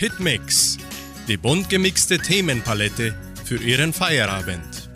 Hitmix, die bunt gemixte Themenpalette für Ihren Feierabend.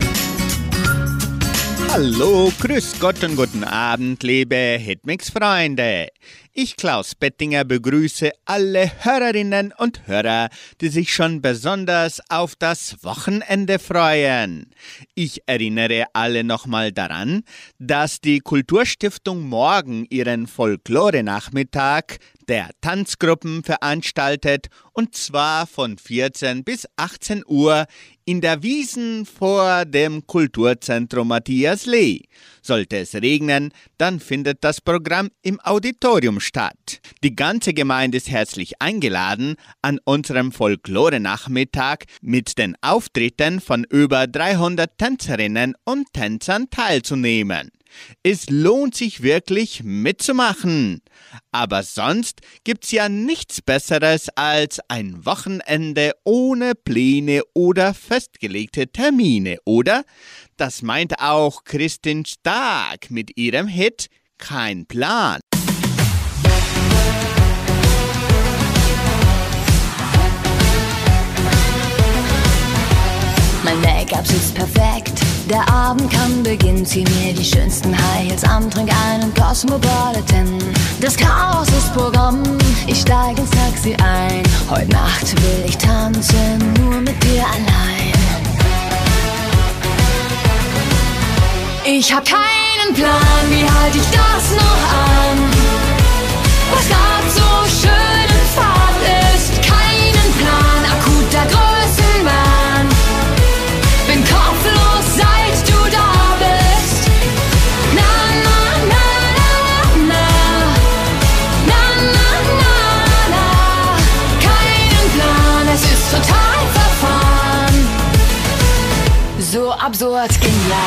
Hallo, grüß Gott und guten Abend, liebe Hitmix-Freunde. Ich, Klaus Bettinger, begrüße alle Hörerinnen und Hörer, die sich schon besonders auf das Wochenende freuen. Ich erinnere alle nochmal daran, dass die Kulturstiftung morgen ihren Folklore-Nachmittag der Tanzgruppen veranstaltet und zwar von 14 bis 18 Uhr in der Wiesen vor dem Kulturzentrum Matthias Lee. Sollte es regnen, dann findet das Programm im Auditorium statt. Die ganze Gemeinde ist herzlich eingeladen, an unserem Folklore-Nachmittag mit den Auftritten von über 300 Tänzerinnen und Tänzern teilzunehmen. Es lohnt sich wirklich mitzumachen. Aber sonst gibt's ja nichts Besseres als ein Wochenende ohne Pläne oder festgelegte Termine, oder? Das meint auch Christin Stark mit ihrem Hit Kein Plan. Mein Make-up ist perfekt, der Abend kann beginnen. Zieh mir die schönsten High Heels an, trink einen Cosmopolitan. Das Chaos ist Programm, ich steig ins Taxi ein. Heute Nacht will ich tanzen, nur mit dir allein. Ich hab keinen Plan, wie halt ich das noch an? Was grad so schön absurd genial.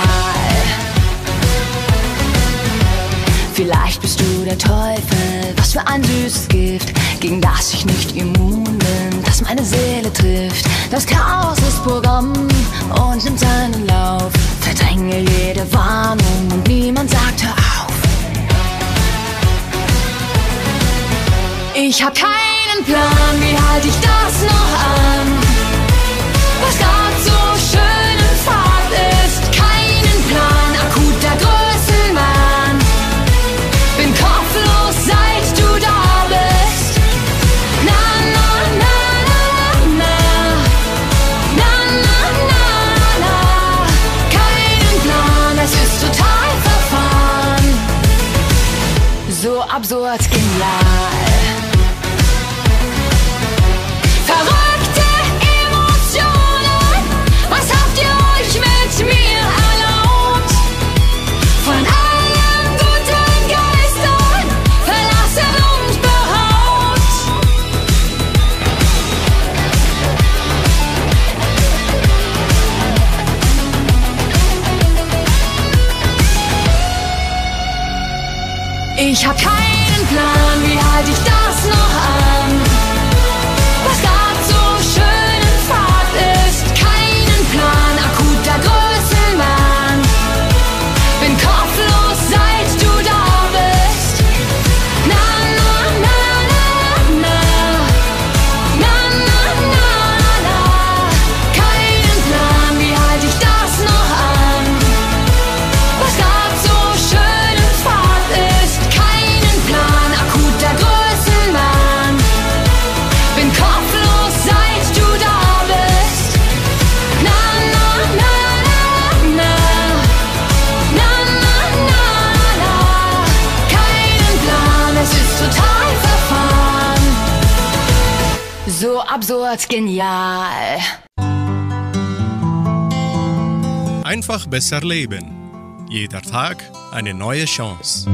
Vielleicht bist du der Teufel, was für ein süßes Gift, gegen das ich nicht immun bin, das meine Seele trifft. Das Chaos ist Programm und nimmt seinen Lauf. Verdränge jede Warnung und niemand sagt hör auf. Ich hab keinen Plan, wie halt ich das noch an? Was grad genial. Einfach besser leben. Jeder Tag eine neue Chance.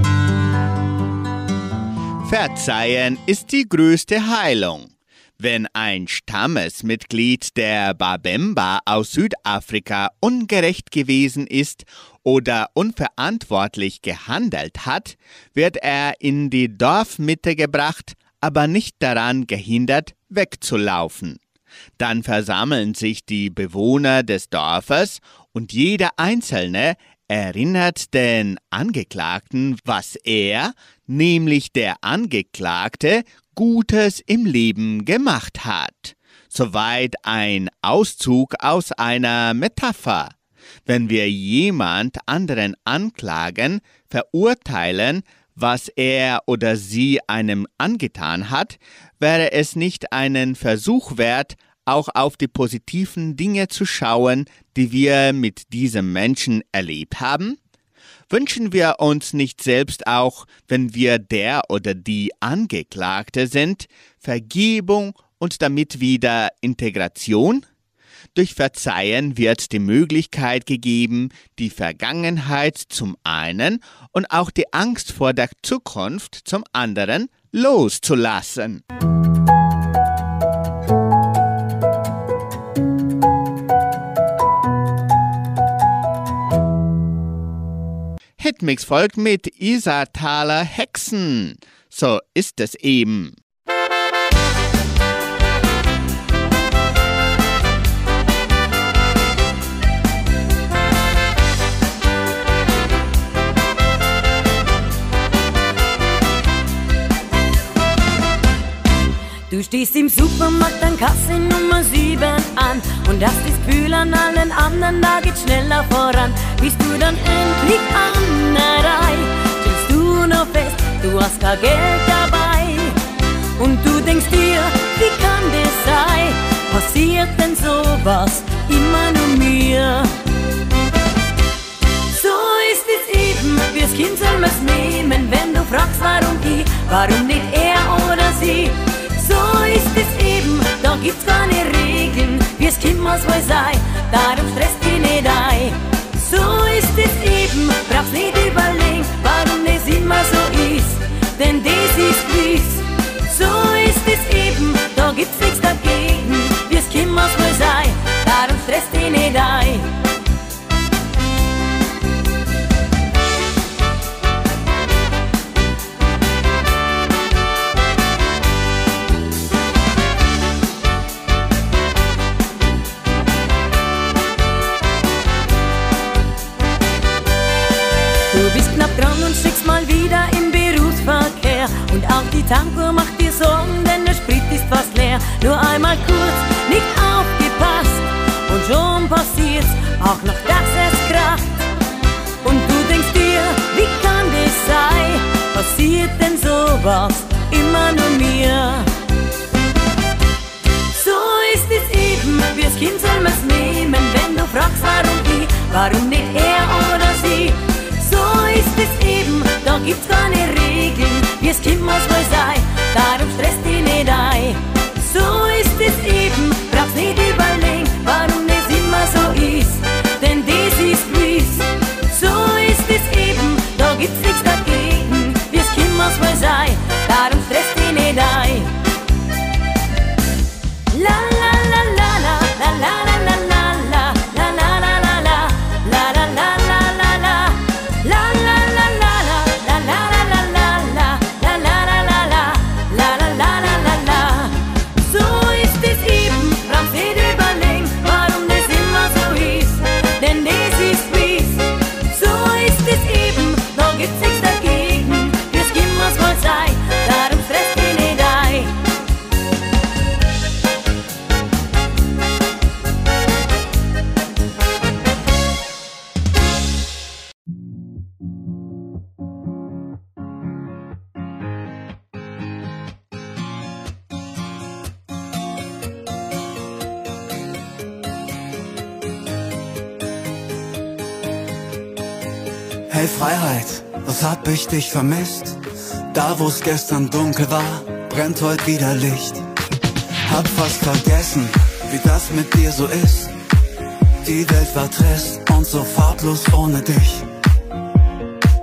Verzeihen ist die größte Heilung. Wenn ein Stammesmitglied der Babemba aus Südafrika ungerecht gewesen ist oder unverantwortlich gehandelt hat, wird er in die Dorfmitte gebracht, aber nicht daran gehindert, wegzulaufen. Dann versammeln sich die Bewohner des Dorfes und jeder Einzelne erinnert den Angeklagten, was er, nämlich der Angeklagte, Gutes im Leben gemacht hat. Soweit ein Auszug aus einer Metapher. Wenn wir jemand anderen anklagen, verurteilen, was er oder sie einem angetan hat, wäre es nicht einen Versuch wert, auch auf die positiven Dinge zu schauen, die wir mit diesem Menschen erlebt haben? Wünschen wir uns nicht selbst auch, wenn wir der oder die Angeklagte sind, Vergebung und damit wieder Integration? Durch Verzeihen wird die Möglichkeit gegeben, die Vergangenheit zum einen und auch die Angst vor der Zukunft zum anderen loszulassen. Hitmix folgt mit Isartaler Hexen. So ist es eben. Du stehst im Supermarkt an Kasse Nummer 7 an und hast das Gefühl an allen anderen, da geht's schneller voran. Bist du dann endlich an der Reihe, stellst du noch fest, du hast kein Geld dabei. Und du denkst dir, wie kann das sein? Passiert denn sowas immer nur mir? So ist es eben, wir's Kind soll man's nehmen, wenn du fragst, warum ich, warum nicht er oder sie. So ist es eben, da gibt's keine Regeln, Kind muss wohl sein, darum stresst dich nicht ein. So ist es eben, brauchst nicht überlegen, warum das immer so ist, denn das ist wie's. So ist es eben, da gibt's nichts dagegen, wie's Kind muss wohl sein, darum stresst dich nicht ein. Du bist knapp dran und steckst mal wieder im Berufsverkehr. Und auch die Tankuhr macht dir Sorgen, denn der Sprit ist fast leer. Nur einmal kurz nicht aufgepasst und schon passiert's, auch noch dass es kracht. Und du denkst dir, wie kann das sein? Passiert denn sowas immer nur mir? So ist es eben, wir's Kind soll man's nehmen, wenn du fragst, warum ich, warum nicht er oder sie ist das Leben, da gibt's keine Regeln, wie es kimmer's wohl sein, darum stresst die nicht ein. Dich vermisst? Da wo's gestern dunkel war, brennt heute wieder Licht. Hab fast vergessen, wie das mit dir so ist. Die Welt war trist und so farblos ohne dich.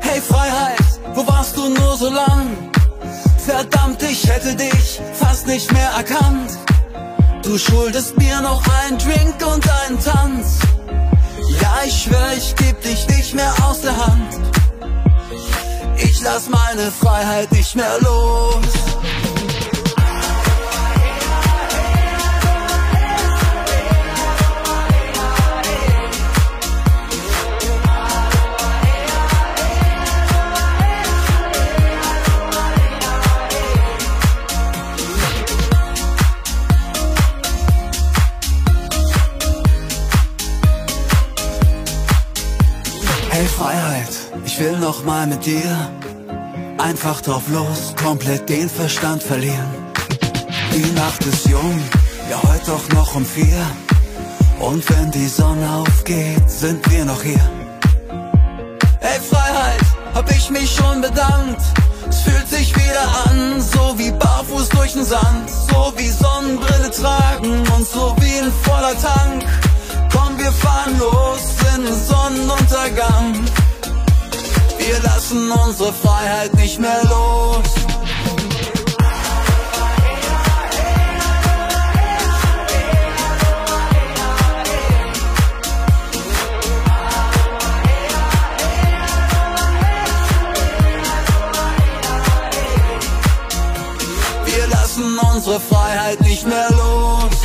Hey Freiheit, wo warst du nur so lang? Verdammt, ich hätte dich fast nicht mehr erkannt. Du schuldest mir noch einen Drink und einen Tanz. Ja, ich schwör, ich geb dich nicht mehr aus der Hand. Lass meine Freiheit nicht mehr los. Hey Freiheit, ich will noch mal mit dir einfach drauf los, komplett den Verstand verlieren. Die Nacht ist jung, ja heute doch noch um vier. Und wenn die Sonne aufgeht, sind wir noch hier. Ey Freiheit, hab ich mich schon bedankt. Es fühlt sich wieder an, so wie barfuß durch den Sand, so wie Sonnenbrille tragen und so wie ein voller Tank. Komm, wir fahren los in den Sonnenuntergang. Wir lassen unsere Freiheit nicht mehr los. Wir lassen unsere Freiheit nicht mehr los.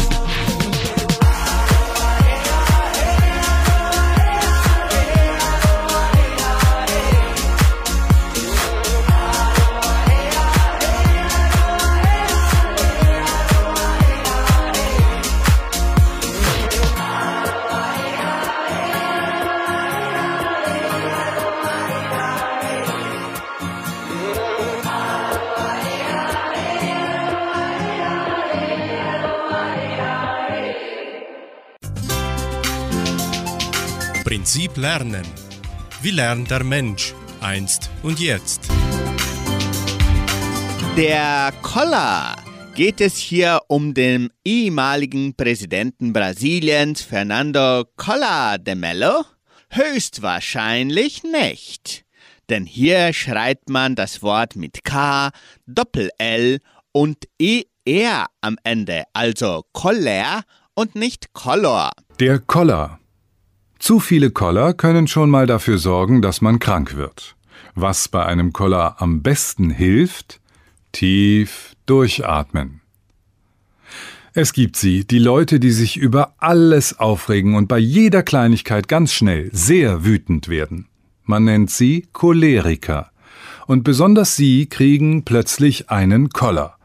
Lernen. Wie lernt der Mensch einst und jetzt? Der Koller. Geht es hier um den ehemaligen Präsidenten Brasiliens Fernando Collor de Mello? Höchstwahrscheinlich nicht. Denn hier schreibt man das Wort mit K, Doppel-L und ER am Ende, also Koller und nicht Kollor. Der Koller. Zu viele Koller können schon mal dafür sorgen, dass man krank wird. Was bei einem Koller am besten hilft? Tief durchatmen. Es gibt sie, die Leute, die sich über alles aufregen und bei jeder Kleinigkeit ganz schnell sehr wütend werden. Man nennt sie Choleriker. Und besonders sie kriegen plötzlich einen Koller.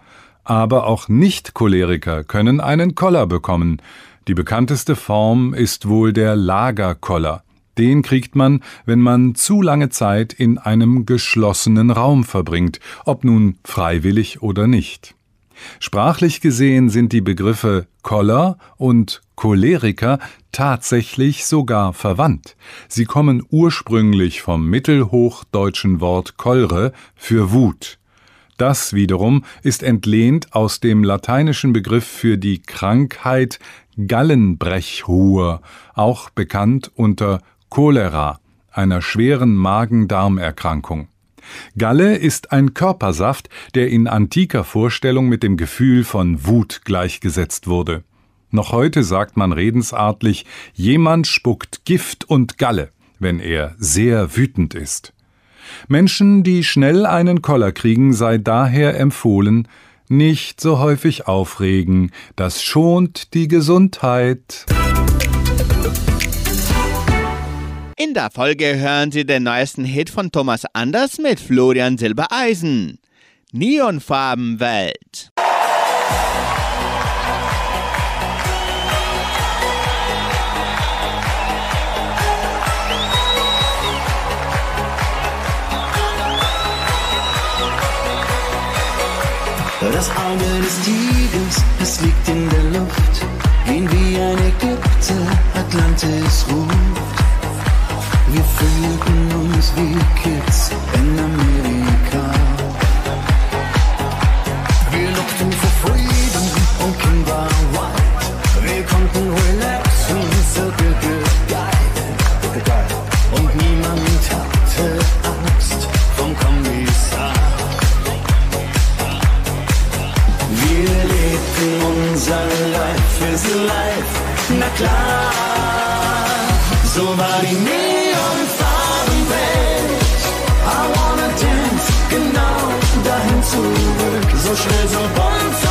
Aber auch Nicht-Choleriker können einen Koller bekommen. Die bekannteste Form ist wohl der Lagerkoller. Den kriegt man, wenn man zu lange Zeit in einem geschlossenen Raum verbringt, ob nun freiwillig oder nicht. Sprachlich gesehen sind die Begriffe Koller und Choleriker tatsächlich sogar verwandt. Sie kommen ursprünglich vom mittelhochdeutschen Wort Kolre für Wut. Das wiederum ist entlehnt aus dem lateinischen Begriff für die Krankheit Gallenbrechruhe, auch bekannt unter Cholera, einer schweren Magen-Darm-Erkrankung. Galle ist ein Körpersaft, der in antiker Vorstellung mit dem Gefühl von Wut gleichgesetzt wurde. Noch heute sagt man redensartlich, jemand spuckt Gift und Galle, wenn er sehr wütend ist. Menschen, die schnell einen Koller kriegen, sei daher empfohlen, nicht so häufig aufregen, das schont die Gesundheit. In der Folge hören Sie den neuesten Hit von Thomas Anders mit Florian Silbereisen. Neonfarbenwelt. Das Auge des Tigers, es liegt in der Luft, gehen wie ein Ägypter, Atlantis ruft. Wir fühlten uns wie Kids in Amerika. Is life, na klar. So war die Neonfarbenwelt. I wanna dance, genau dahin zurück. So schnell, so bunt, so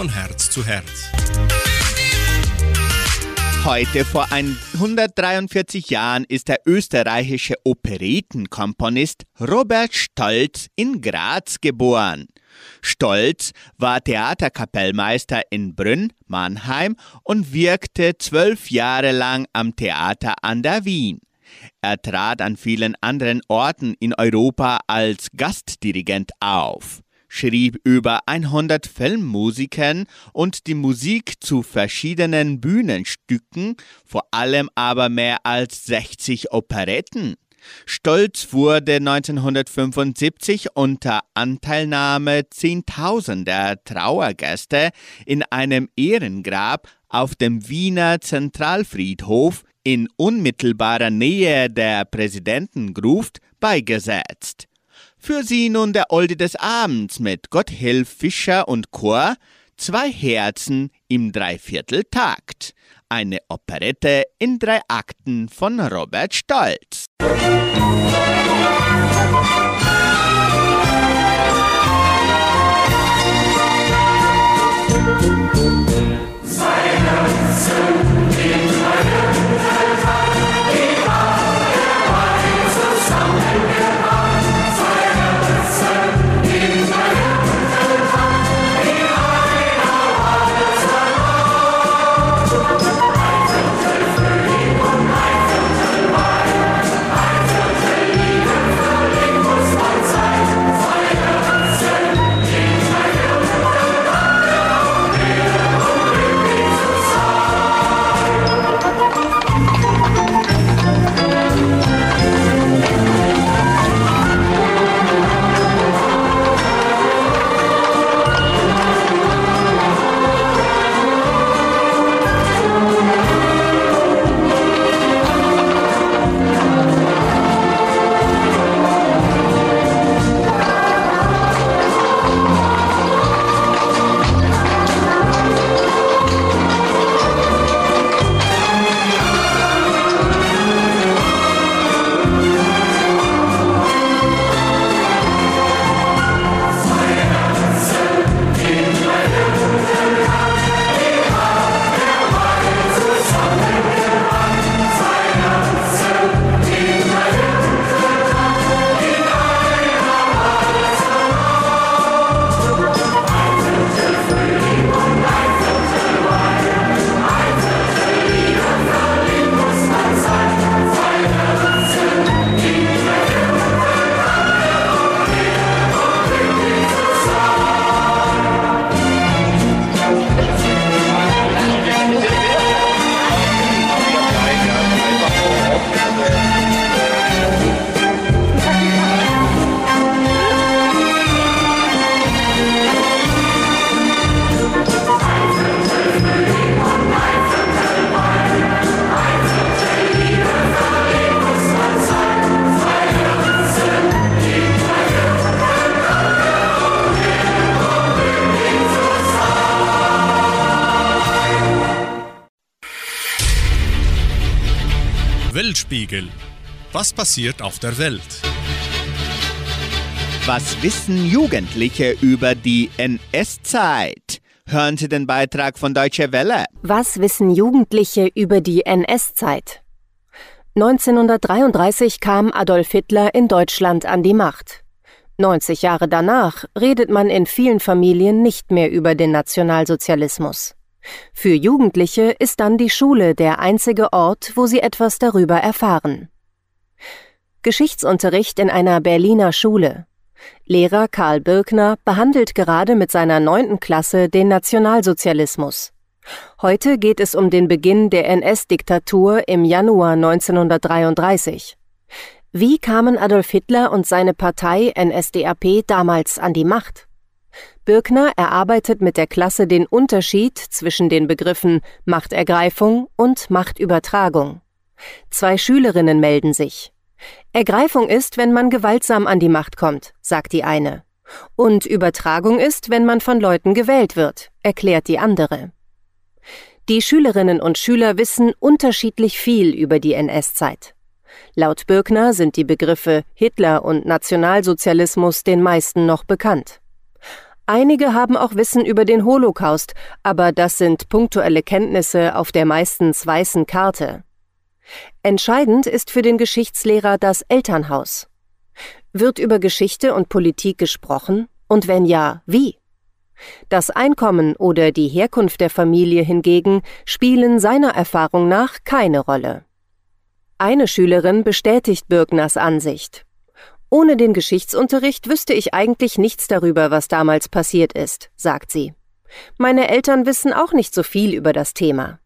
von Herz zu Herz. Heute vor 143 Jahren ist der österreichische Operettenkomponist Robert Stolz in Graz geboren. Stolz war Theaterkapellmeister in Brünn, Mannheim und wirkte zwölf Jahre lang am Theater an der Wien. Er trat an vielen anderen Orten in Europa als Gastdirigent auf, schrieb über 100 Filmmusiken und die Musik zu verschiedenen Bühnenstücken, vor allem aber mehr als 60 Operetten. Stolz wurde 1975 unter Anteilnahme Zehntausender Trauergäste in einem Ehrengrab auf dem Wiener Zentralfriedhof in unmittelbarer Nähe der Präsidentengruft beigesetzt. Für sie nun der Olde des Abends mit Gotthilf Fischer und Chor, zwei Herzen im Dreivierteltakt. Eine Operette in drei Akten von Robert Stolz. Ein Was passiert auf der Welt? Was wissen Jugendliche über die NS-Zeit? Hören Sie den Beitrag von Deutsche Welle. Was wissen Jugendliche über die NS-Zeit? 1933 kam Adolf Hitler in Deutschland an die Macht. 90 Jahre danach redet man in vielen Familien nicht mehr über den Nationalsozialismus. Für Jugendliche ist dann die Schule der einzige Ort, wo sie etwas darüber erfahren. Geschichtsunterricht in einer Berliner Schule. Lehrer Karl Birkner behandelt gerade mit seiner neunten Klasse den Nationalsozialismus. Heute geht es um den Beginn der NS-Diktatur im Januar 1933. Wie kamen Adolf Hitler und seine Partei NSDAP damals an die Macht? Birkner erarbeitet mit der Klasse den Unterschied zwischen den Begriffen Machtergreifung und Machtübertragung. Zwei Schülerinnen melden sich. Ergreifung ist, wenn man gewaltsam an die Macht kommt, sagt die eine. Und Übertragung ist, wenn man von Leuten gewählt wird, erklärt die andere. Die Schülerinnen und Schüler wissen unterschiedlich viel über die NS-Zeit. Laut Birkner sind die Begriffe Hitler und Nationalsozialismus den meisten noch bekannt. Einige haben auch Wissen über den Holocaust, aber das sind punktuelle Kenntnisse auf der meistens weißen Karte. Entscheidend ist für den Geschichtslehrer das Elternhaus. Wird über Geschichte und Politik gesprochen? Und wenn ja, wie? Das Einkommen oder die Herkunft der Familie hingegen spielen seiner Erfahrung nach keine Rolle. Eine Schülerin bestätigt Birkners Ansicht. Ohne den Geschichtsunterricht wüsste ich eigentlich nichts darüber, was damals passiert ist, sagt sie. Meine Eltern wissen auch nicht so viel über das Thema.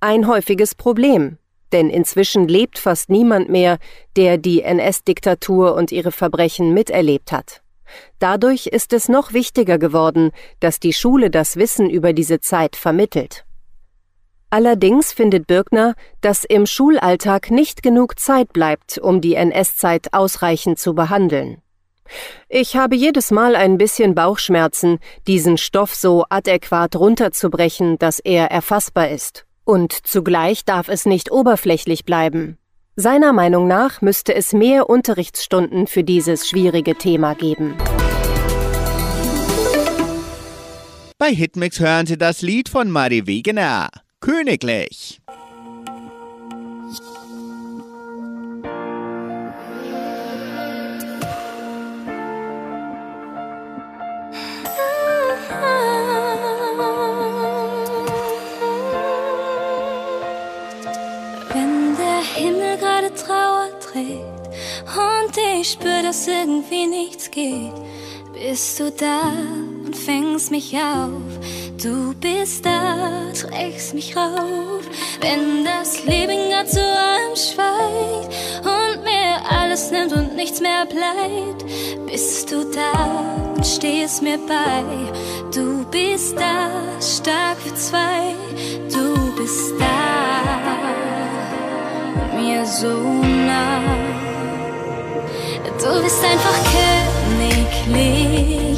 Ein häufiges Problem, denn inzwischen lebt fast niemand mehr, der die NS-Diktatur und ihre Verbrechen miterlebt hat. Dadurch ist es noch wichtiger geworden, dass die Schule das Wissen über diese Zeit vermittelt. Allerdings findet Birkner, dass im Schulalltag nicht genug Zeit bleibt, um die NS-Zeit ausreichend zu behandeln. Ich habe jedes Mal ein bisschen Bauchschmerzen, diesen Stoff so adäquat runterzubrechen, dass er erfassbar ist. Und zugleich darf es nicht oberflächlich bleiben. Seiner Meinung nach müsste es mehr Unterrichtsstunden für dieses schwierige Thema geben. Bei Hitmix hören Sie das Lied von Marie Wegener. Königlich. Himmel gerade Trauer trägt und ich spür, dass irgendwie nichts geht, bist du da und fängst mich auf. Du bist da, trägst mich rauf. Wenn das Leben grad zu einem schweigt und mir alles nimmt und nichts mehr bleibt, bist du da und stehst mir bei. Du bist da, stark für zwei. Du bist da, mir so nah. Du bist einfach königlich,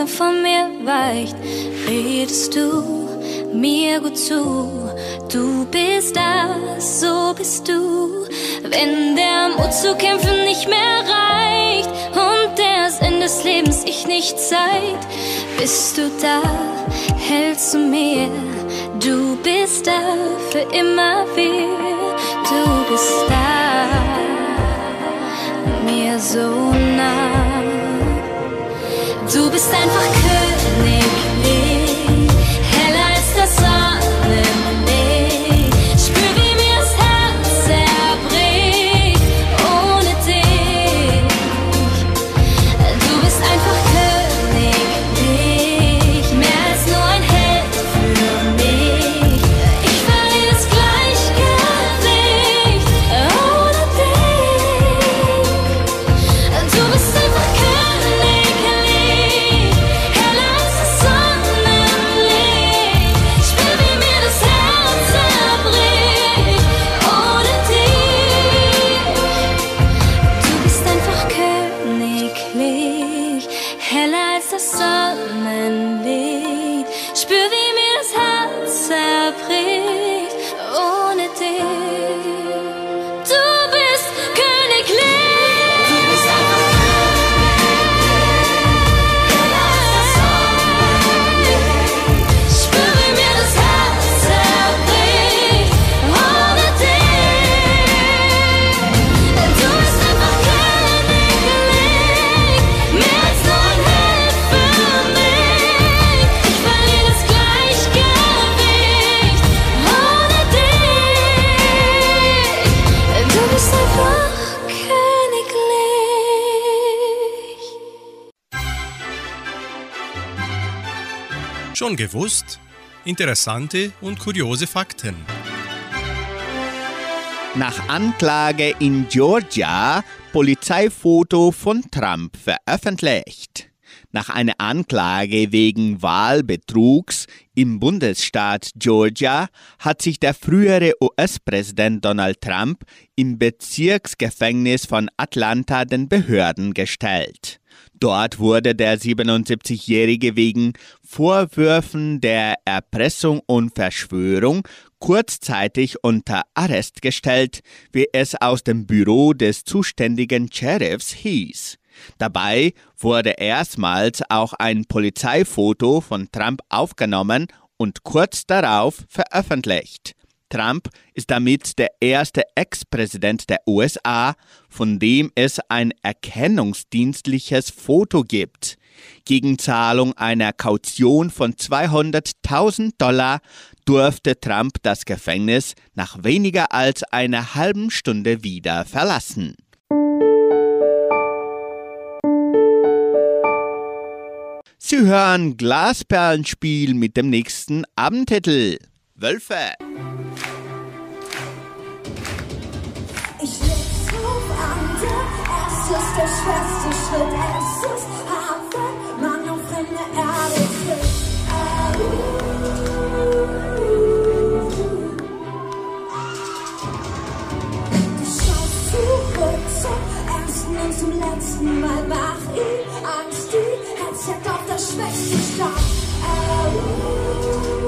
langsam von mir weicht, redest du mir gut zu. Du bist das, so bist du. Wenn der Mut zu kämpfen nicht mehr reicht und der Sinn des Lebens ich nicht zeigt, bist du da, hältst du mir. Du bist da für immer wir. Du bist da mir so nah. Du bist einfach königlich, gewusst? Interessante und kuriose Fakten. Nach Anklage in Georgia Polizeifoto von Trump veröffentlicht. Nach einer Anklage wegen Wahlbetrugs im Bundesstaat Georgia hat sich der frühere US-Präsident Donald Trump im Bezirksgefängnis von Atlanta den Behörden gestellt. Dort wurde der 77-Jährige wegen Vorwürfen der Erpressung und Verschwörung kurzzeitig unter Arrest gestellt, wie es aus dem Büro des zuständigen Sheriffs hieß. Dabei wurde erstmals auch ein Polizeifoto von Trump aufgenommen und kurz darauf veröffentlicht. Trump ist damit der erste Ex-Präsident der USA, von dem es ein erkennungsdienstliches Foto gibt. Gegen Zahlung einer Kaution von 200.000 Dollar durfte Trump das Gefängnis nach weniger als einer halben Stunde wieder verlassen. Sie hören Glasperlenspiel mit dem nächsten Abendtitel. Wölfe. Der schwerste Schritt, es ist hart, wenn man auf fremde Erde tritt. Du schaust zurück zum ersten und zum letzten Mal, mach ihm Angst, die Headset auf das schwächste Start. Und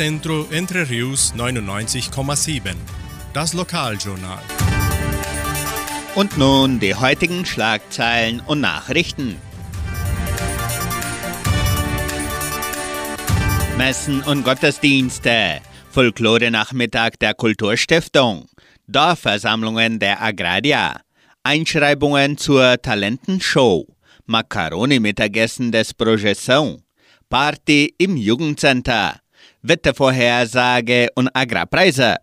Unicentro Entre Rius 99,7. Das Lokaljournal. Und nun die heutigen Schlagzeilen und Nachrichten. Messen und Gottesdienste, Folklore-Nachmittag der Kulturstiftung, Dorfversammlungen der Agraria, Einschreibungen zur Talentenshow, Macaroni-Mittagessen des Projeção, Party im Jugendcenter, Wettervorhersage und Agrarpreise.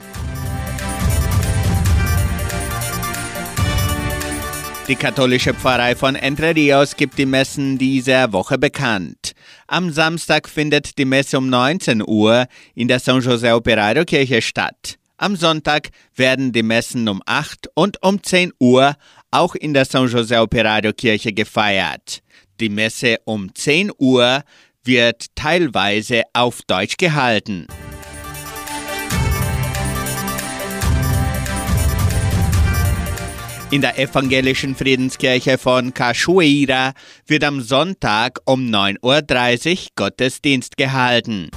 Die katholische Pfarrei von Entre Rios gibt die Messen dieser Woche bekannt. Am Samstag findet die Messe um 19 Uhr in der San José Operario Kirche statt. Am Sonntag werden die Messen um 8 und um 10 Uhr auch in der San José Operario Kirche gefeiert. Die Messe um 10 Uhr wird teilweise auf Deutsch gehalten. In der evangelischen Friedenskirche von Cachoeira wird am Sonntag um 9.30 Uhr Gottesdienst gehalten.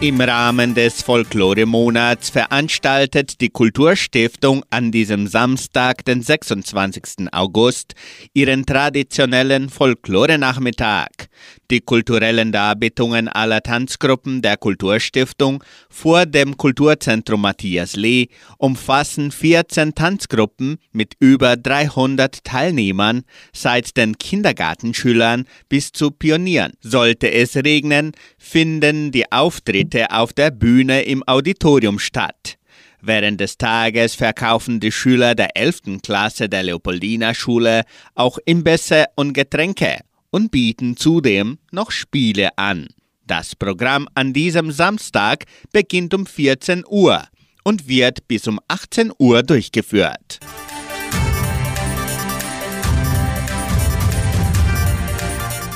Im Rahmen des Folklore-Monats veranstaltet die Kulturstiftung an diesem Samstag, den 26. August, ihren traditionellen Folklore-Nachmittag. Die kulturellen Darbietungen aller Tanzgruppen der Kulturstiftung vor dem Kulturzentrum Matthias Lee umfassen 14 Tanzgruppen mit über 300 Teilnehmern, seit den Kindergartenschülern bis zu Pionieren. Sollte es regnen, finden die Auftritte auf der Bühne im Auditorium statt. Während des Tages verkaufen die Schüler der 11. Klasse der Leopoldina Schule auch Imbisse und Getränke und bieten zudem noch Spiele an. Das Programm an diesem Samstag beginnt um 14 Uhr und wird bis um 18 Uhr durchgeführt.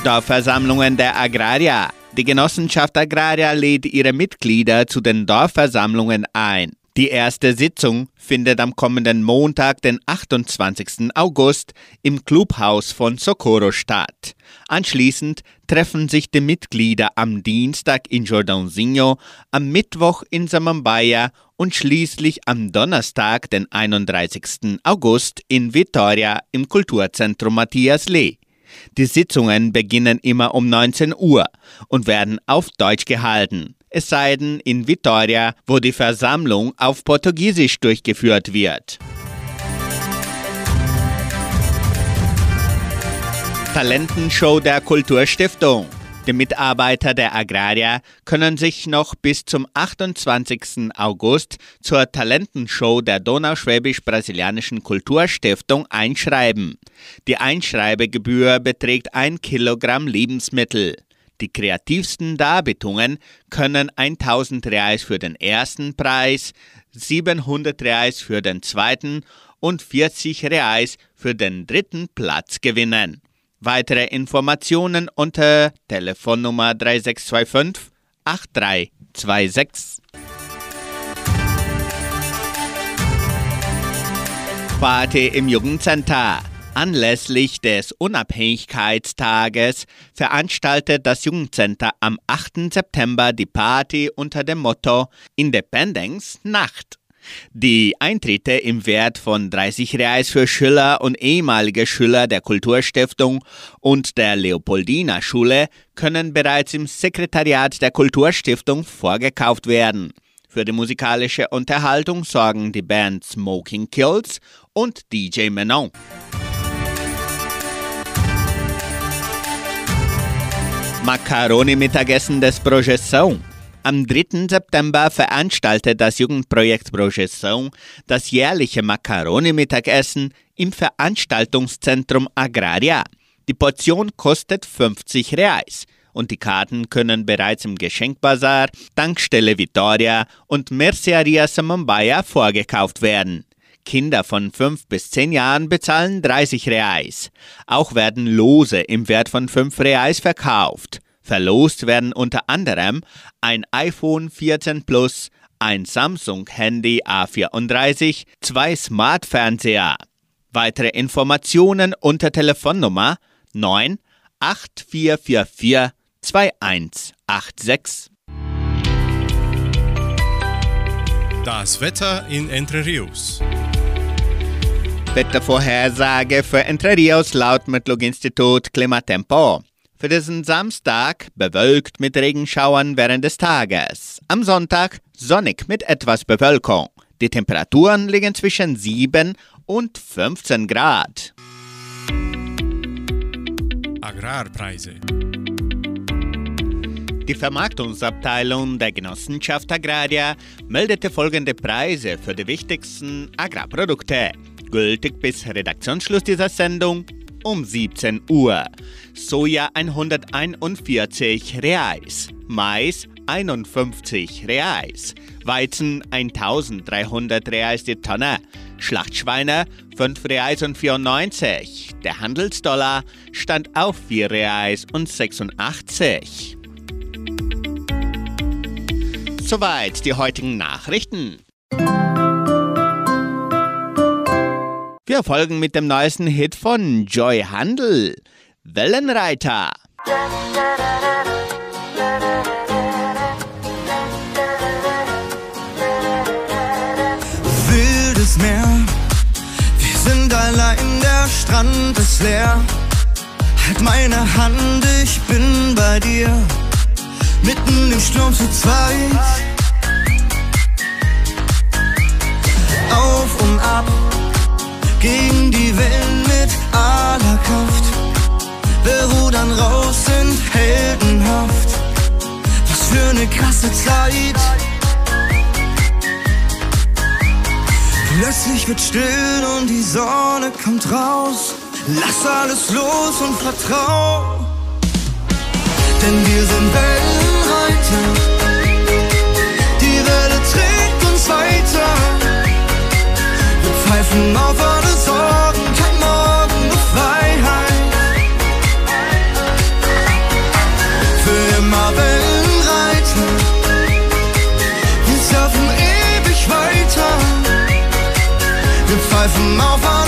Dorfversammlungen der Agraria. Die Genossenschaft Agraria lädt ihre Mitglieder zu den Dorfversammlungen ein. Die erste Sitzung findet am kommenden Montag, den 28. August, im Clubhaus von Socorro statt. Anschließend treffen sich die Mitglieder am Dienstag in Jordãozinho, am Mittwoch in Samambaia und schließlich am Donnerstag, den 31. August, in Vitoria im Kulturzentrum Matthias Lee. Die Sitzungen beginnen immer um 19 Uhr und werden auf Deutsch gehalten es sei denn in Vitoria, wo die Versammlung auf Portugiesisch durchgeführt wird. Talentenshow der Kulturstiftung. Die Mitarbeiter der Agraria können sich noch bis zum 28. August zur Talentenshow der Donauschwäbisch-Brasilianischen Kulturstiftung einschreiben. Die Einschreibegebühr beträgt ein Kilogramm Lebensmittel. Die kreativsten Darbietungen können 1000 Reais für den ersten Preis, 700 Reais für den zweiten und 40 Reais für den dritten Platz gewinnen. Weitere Informationen unter Telefonnummer 3625 8326. Party im Jugendcenter. Anlässlich des Unabhängigkeitstages veranstaltet das Jugendcenter am 8. September die Party unter dem Motto Independence Nacht. Die Eintritte im Wert von 30 Reais für Schüler und ehemalige Schüler der Kulturstiftung und der Leopoldina Schule können bereits im Sekretariat der Kulturstiftung vorgekauft werden. Für die musikalische Unterhaltung sorgen die Band Smoking Kills und DJ Menon. Macaroni-Mittagessen des Projeção. Am 3. September veranstaltet das Jugendprojekt Projeção das jährliche Macaroni-Mittagessen im Veranstaltungszentrum Agraria. Die Portion kostet 50 Reais und die Karten können bereits im Geschenkbazar, Tankstelle Vitoria und Merceria Samambaia vorgekauft werden. Kinder von 5 bis 10 Jahren bezahlen 30 Reais. Auch werden Lose im Wert von 5 Reais verkauft. Verlost werden unter anderem ein iPhone 14 Plus, ein Samsung Handy A34, zwei Smart-Fernseher. Weitere Informationen unter Telefonnummer 9 8444 2186. Das Wetter in Entre Rios. Wettervorhersage für Entre Rios laut Metlog-Institut Klimatempo. Für diesen Samstag bewölkt mit Regenschauern während des Tages. Am Sonntag sonnig mit etwas Bewölkung. Die Temperaturen liegen zwischen 7 und 15 Grad. Agrarpreise. Die Vermarktungsabteilung der Genossenschaft Agraria meldete folgende Preise für die wichtigsten Agrarprodukte. Gültig bis Redaktionsschluss dieser Sendung um 17 Uhr. Soja 141 Reais, Mais 51 Reais, Weizen 1300 Reais die Tonne, Schlachtschweine 5 Reais und 94. Der Handelsdollar stand auf 4 Reais und 86. Soweit die heutigen Nachrichten. Wir folgen mit dem neuesten Hit von Joy Handel, Wellenreiter. wildes Meer. Wir sind allein, der Strand ist leer. Halt meine Hand, ich bin bei dir. Mitten im Sturm zu zweit. Für eine krasse Zeit. Plötzlich wird still und die Sonne kommt raus. Lass alles los und vertrau. Denn wir sind Wellenreiter. Die Welle trägt uns weiter. Wir pfeifen auf alle Sorgen, pfeifen auf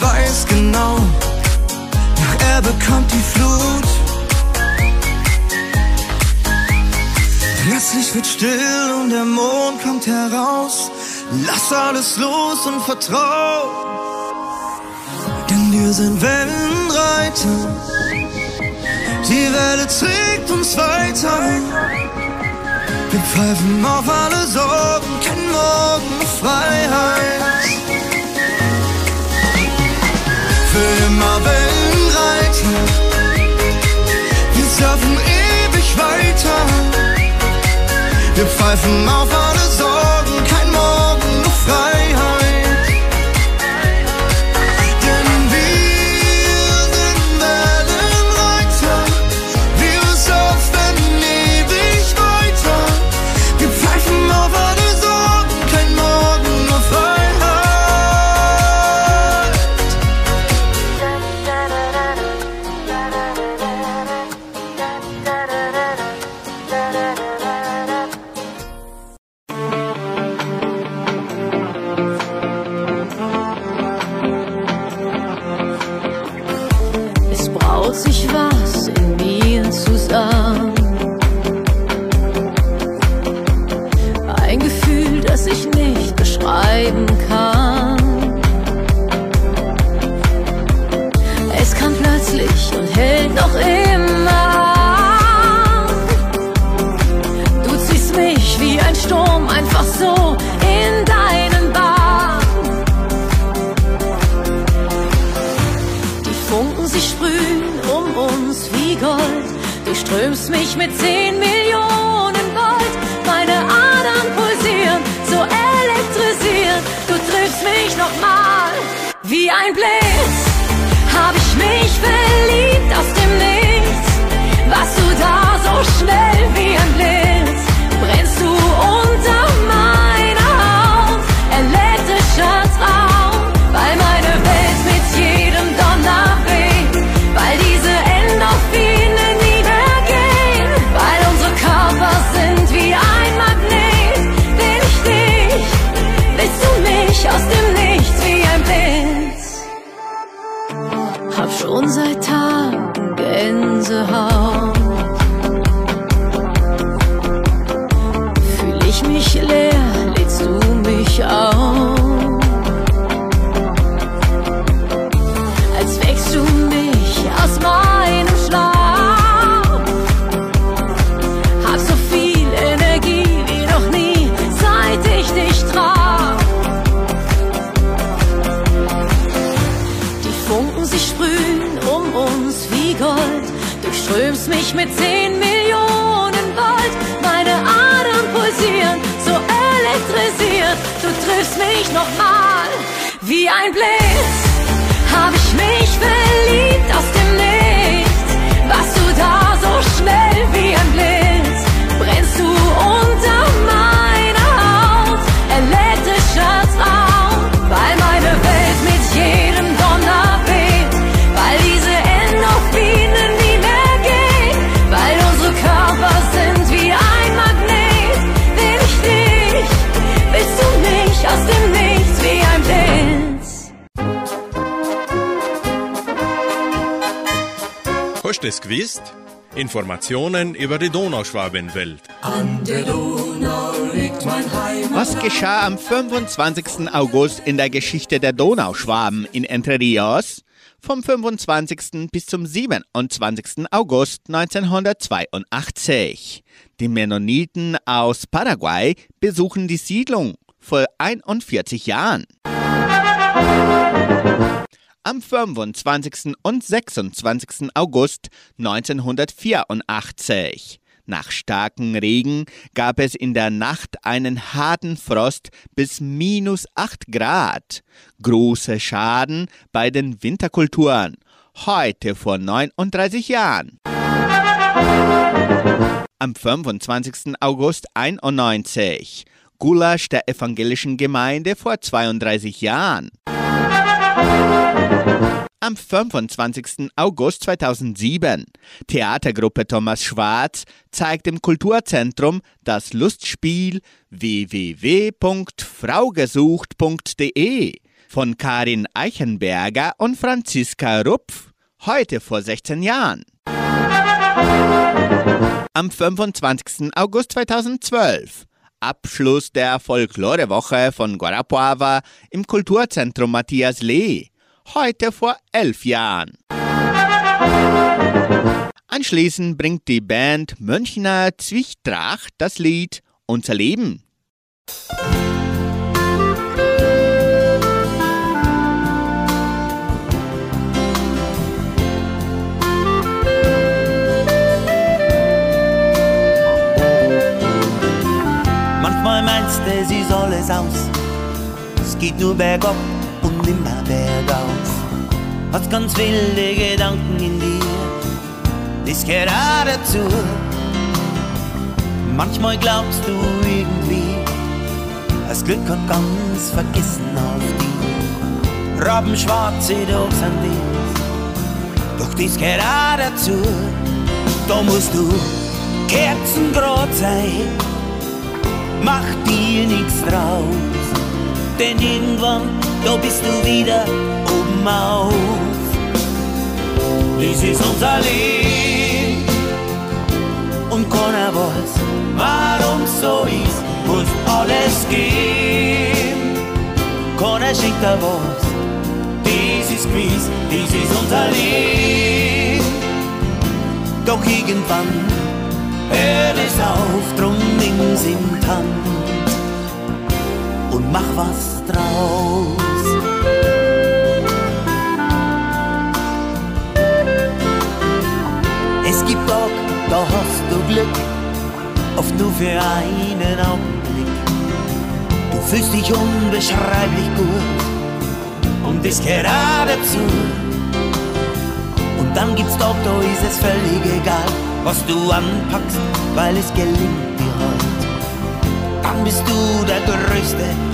weiß genau, nach Erbe kommt die Flut. Plötzlich wird still und der Mond kommt heraus. Lass alles los und vertrau. Denn wir sind Wellenreiter. Die Welle trägt uns weiter. Wir pfeifen auf alle Sorgen, kein Morgen, nur Wir pfeifen auf Informationen über die Donauschwabenwelt. Was geschah am 25. August in der Geschichte der Donauschwaben in Entre Rios? Vom 25. bis zum 27. August 1982. Die Mennoniten aus Paraguay besuchen die Siedlung vor 41 Jahren. Am 25. und 26. August 1984. Nach starkem Regen gab es in der Nacht einen harten Frost bis minus 8 Grad. Große Schaden bei den Winterkulturen. Heute vor 39 Jahren. Am 25. August 91. Gulasch der evangelischen Gemeinde vor 32 Jahren. Am 25. August 2007. Theatergruppe Thomas Schwarz zeigt im Kulturzentrum das Lustspiel www.fraugesucht.de von Karin Eichenberger und Franziska Rupf. Heute vor 16 Jahren. Am 25. August 2012. Abschluss der Folklorewoche von Guarapuava im Kulturzentrum Matthias Lee. Heute vor elf Jahren. Anschließend bringt die Band Münchner Zwichtracht das Lied Unser Leben. Manchmal meinst du, es ist alles aus. Es geht nur bergab und immer bergauf. Hast ganz wilde Gedanken in dir, das geradezu. Manchmal glaubst du irgendwie, das Glück hat ganz vergessen auf dich. Rabenschwarze Dogs sind dies, doch das geradezu. Da musst du kerzengrad sein mach dir nichts draus. Denn irgendwann, da bist du wieder oben auf. Dies ist unser Leben und keiner weiß, warum so ist, muss alles gehen. Keiner schenkt da was, dies ist gewiss, dies ist unser Leben. Doch irgendwann hör es auf, drum nimm's die Hand und mach was draus. Es gibt Tag, da hast du Glück, oft nur für einen Augenblick. Du fühlst dich unbeschreiblich gut und das geradezu. Und dann gibt's Tag, da ist es völlig egal, was du anpackst, weil es gelingt dir halt. Dann bist du der Größte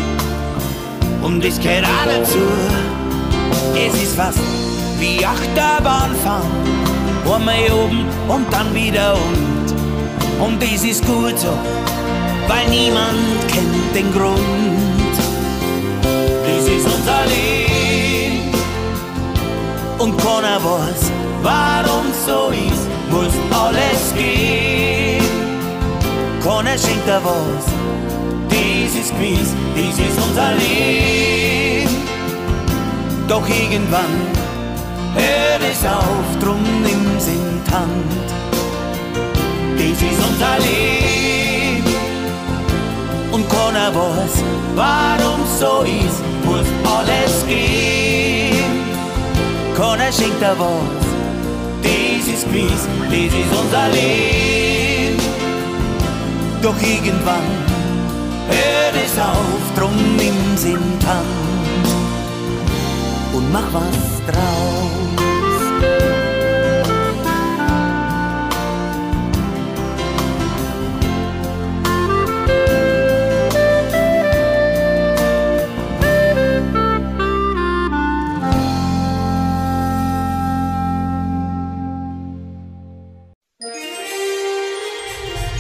und es geradezu. Es ist fast wie Achterbahnfahren, einmal oben und dann wieder und. Und es ist gut so, weil niemand kennt den Grund. Das ist unser Leben und keiner weiß, warum so ist, muss alles gehen. Keiner schenkt da was, dies ist gewiss, dies ist unser Leben. Doch irgendwann hört es auf, drum nimm's in die Hand. Dies ist unser Leben und keiner weiß, warum so ist, muss alles gehen. Keiner schenkt da was, dies ist mies, das ist unser Leben. Doch irgendwann es auf, drum nimm's in Hand und mach was draus.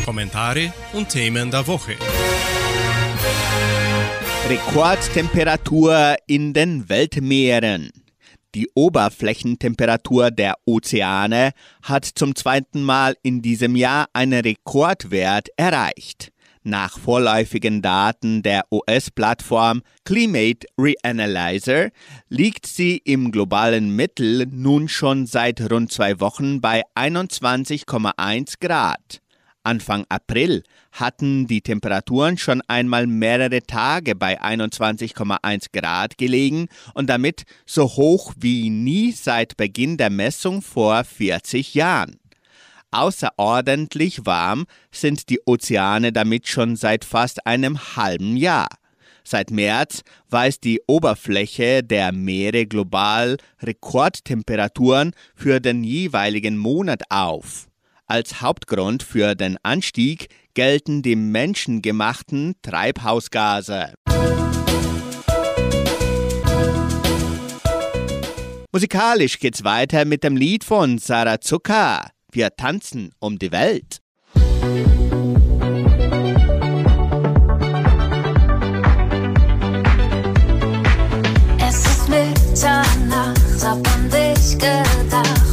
Kommentare und Themen der Woche. Rekordtemperatur in den Weltmeeren. Die Oberflächentemperatur der Ozeane hat zum zweiten Mal in diesem Jahr einen Rekordwert erreicht. Nach vorläufigen Daten der US-Plattform Climate Reanalyzer liegt sie im globalen Mittel nun schon seit rund zwei Wochen bei 21,1 Grad. Anfang April hatten die Temperaturen schon einmal mehrere Tage bei 21,1 Grad gelegen und damit so hoch wie nie seit Beginn der Messung vor 40 Jahren. Außerordentlich warm sind die Ozeane damit schon seit fast einem halben Jahr. Seit März weist die Oberfläche der Meere global Rekordtemperaturen für den jeweiligen Monat auf. Als Hauptgrund für den Anstieg gelten die menschengemachten Treibhausgase. Musikalisch geht's weiter mit dem Lied von Sarah Zucker. Wir tanzen um die Welt. Es ist Mitternacht, hab an dich gedacht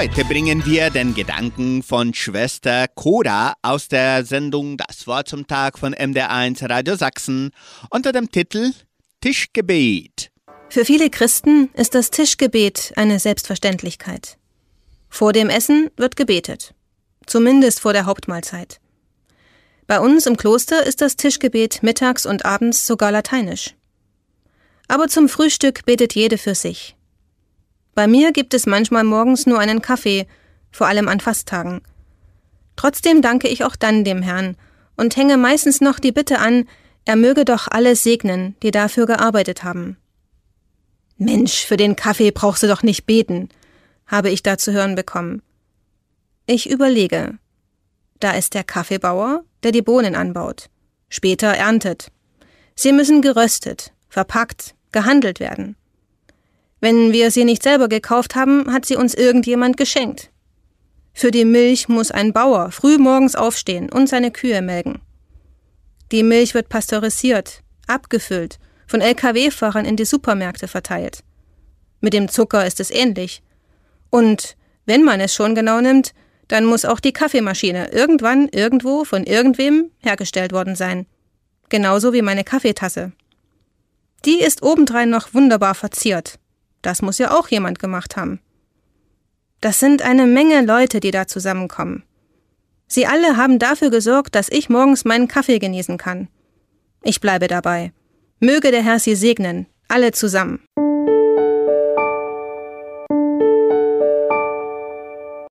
Heute bringen wir den Gedanken von Schwester Cora aus der Sendung Das Wort zum Tag von MDR1 Radio Sachsen unter dem Titel Tischgebet. Für viele Christen ist das Tischgebet eine Selbstverständlichkeit. Vor dem Essen wird gebetet. Zumindest vor der Hauptmahlzeit. Bei uns im Kloster ist das Tischgebet mittags und abends sogar lateinisch. Aber zum Frühstück betet jede für sich. Bei mir gibt es manchmal morgens nur einen Kaffee, vor allem an Fasttagen. Trotzdem danke ich auch dann dem Herrn und hänge meistens noch die Bitte an, er möge doch alle segnen, die dafür gearbeitet haben. Mensch, für den Kaffee brauchst du doch nicht beten, habe ich da zu hören bekommen. Ich überlege. Da ist der Kaffeebauer, der die Bohnen anbaut, später erntet. Sie müssen geröstet, verpackt, gehandelt werden. Wenn wir sie nicht selber gekauft haben, hat sie uns irgendjemand geschenkt. Für die Milch muss ein Bauer früh morgens aufstehen und seine Kühe melken. Die Milch wird pasteurisiert, abgefüllt, von Lkw-Fahrern in die Supermärkte verteilt. Mit dem Zucker ist es ähnlich. Und wenn man es schon genau nimmt, dann muss auch die Kaffeemaschine irgendwann irgendwo von irgendwem hergestellt worden sein. Genauso wie meine Kaffeetasse. Die ist obendrein noch wunderbar verziert. Das muss ja auch jemand gemacht haben. Das sind eine Menge Leute, die da zusammenkommen. Sie alle haben dafür gesorgt, dass ich morgens meinen Kaffee genießen kann. Ich bleibe dabei. Möge der Herr sie segnen, alle zusammen.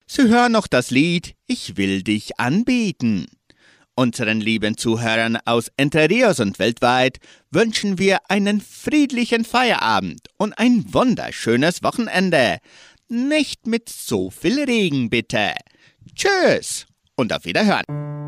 Sie hören noch das Lied Ich will dich anbieten. Unseren lieben Zuhörern aus Entre Rios und weltweit wünschen wir einen friedlichen Feierabend und ein wunderschönes Wochenende. Nicht mit so viel Regen, bitte. Tschüss und auf Wiederhören.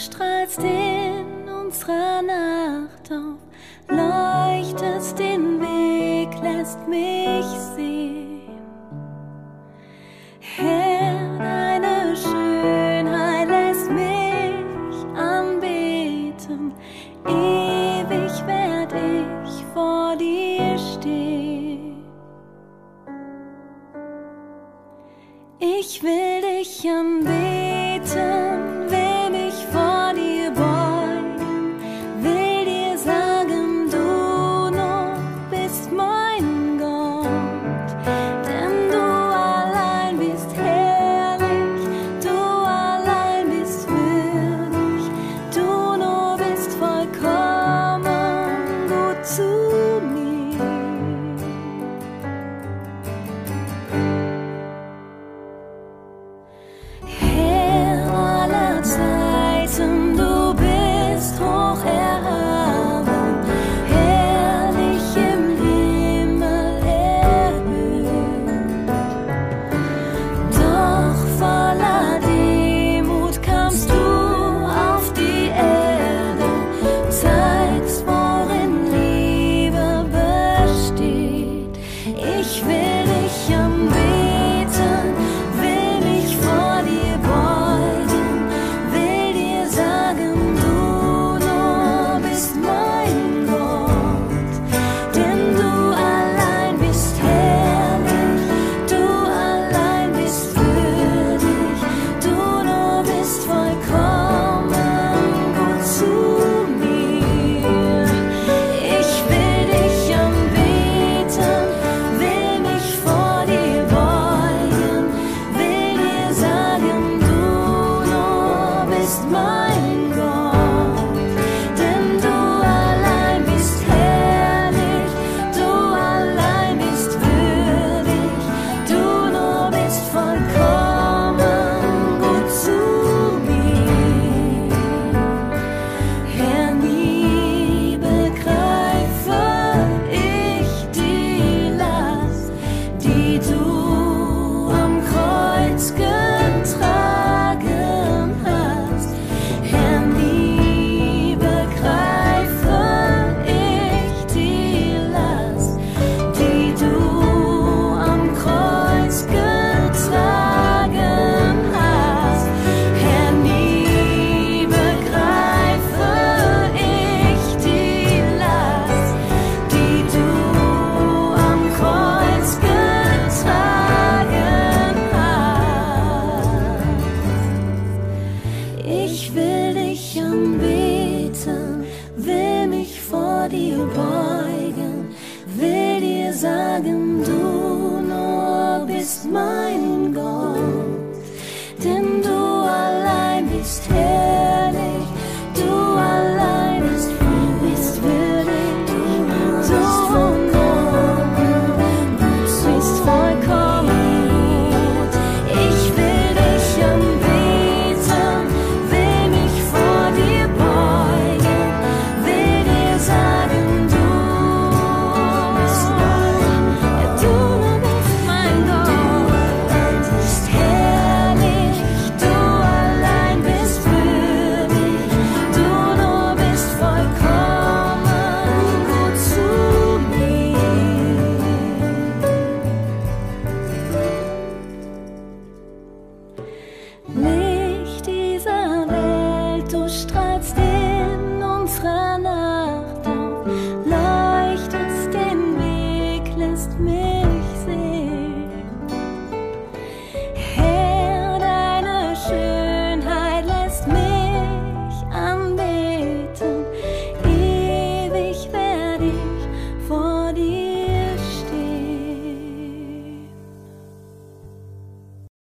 Strahlst in unserer Nacht auf, leuchtest den Weg, lässt mich sehen. Herr, deine Schönheit lässt mich anbeten, ewig werd ich vor dir stehen. Ich will dich anbeten,